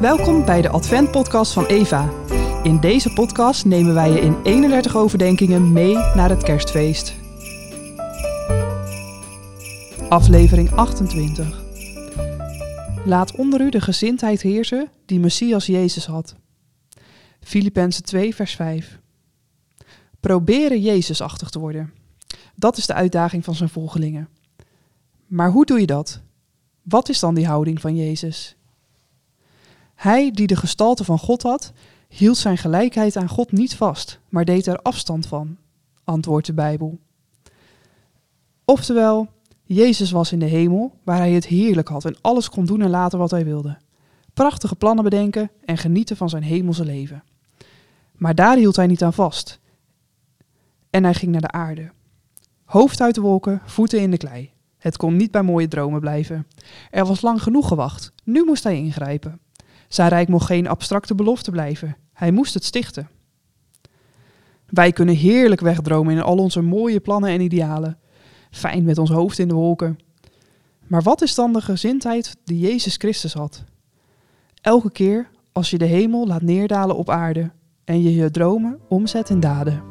Welkom bij de Advent-podcast van Eva. In deze podcast nemen wij je in 31 overdenkingen mee naar het kerstfeest. Aflevering 28. Laat onder u de gezindheid heersen die Messias Jezus had. Filippenzen 2, vers 5. Proberen Jezusachtig te worden. Dat is de uitdaging van zijn volgelingen. Maar hoe doe je dat? Wat is dan die houding van Jezus? Hij die de gestalte van God had, hield zijn gelijkheid aan God niet vast, maar deed er afstand van, antwoordt de Bijbel. Oftewel, Jezus was in de hemel, waar hij het heerlijk had en alles kon doen en laten wat hij wilde. Prachtige plannen bedenken en genieten van zijn hemelse leven. Maar daar hield hij niet aan vast. En hij ging naar de aarde. Hoofd uit de wolken, voeten in de klei. Het kon niet bij mooie dromen blijven. Er was lang genoeg gewacht. Nu moest hij ingrijpen. Zijn rijk mocht geen abstracte belofte blijven. Hij moest het stichten. Wij kunnen heerlijk wegdromen in al onze mooie plannen en idealen. Fijn met ons hoofd in de wolken. Maar wat is dan de gezindheid die Jezus Christus had? Elke keer als je de hemel laat neerdalen op aarde en je je dromen omzet in daden.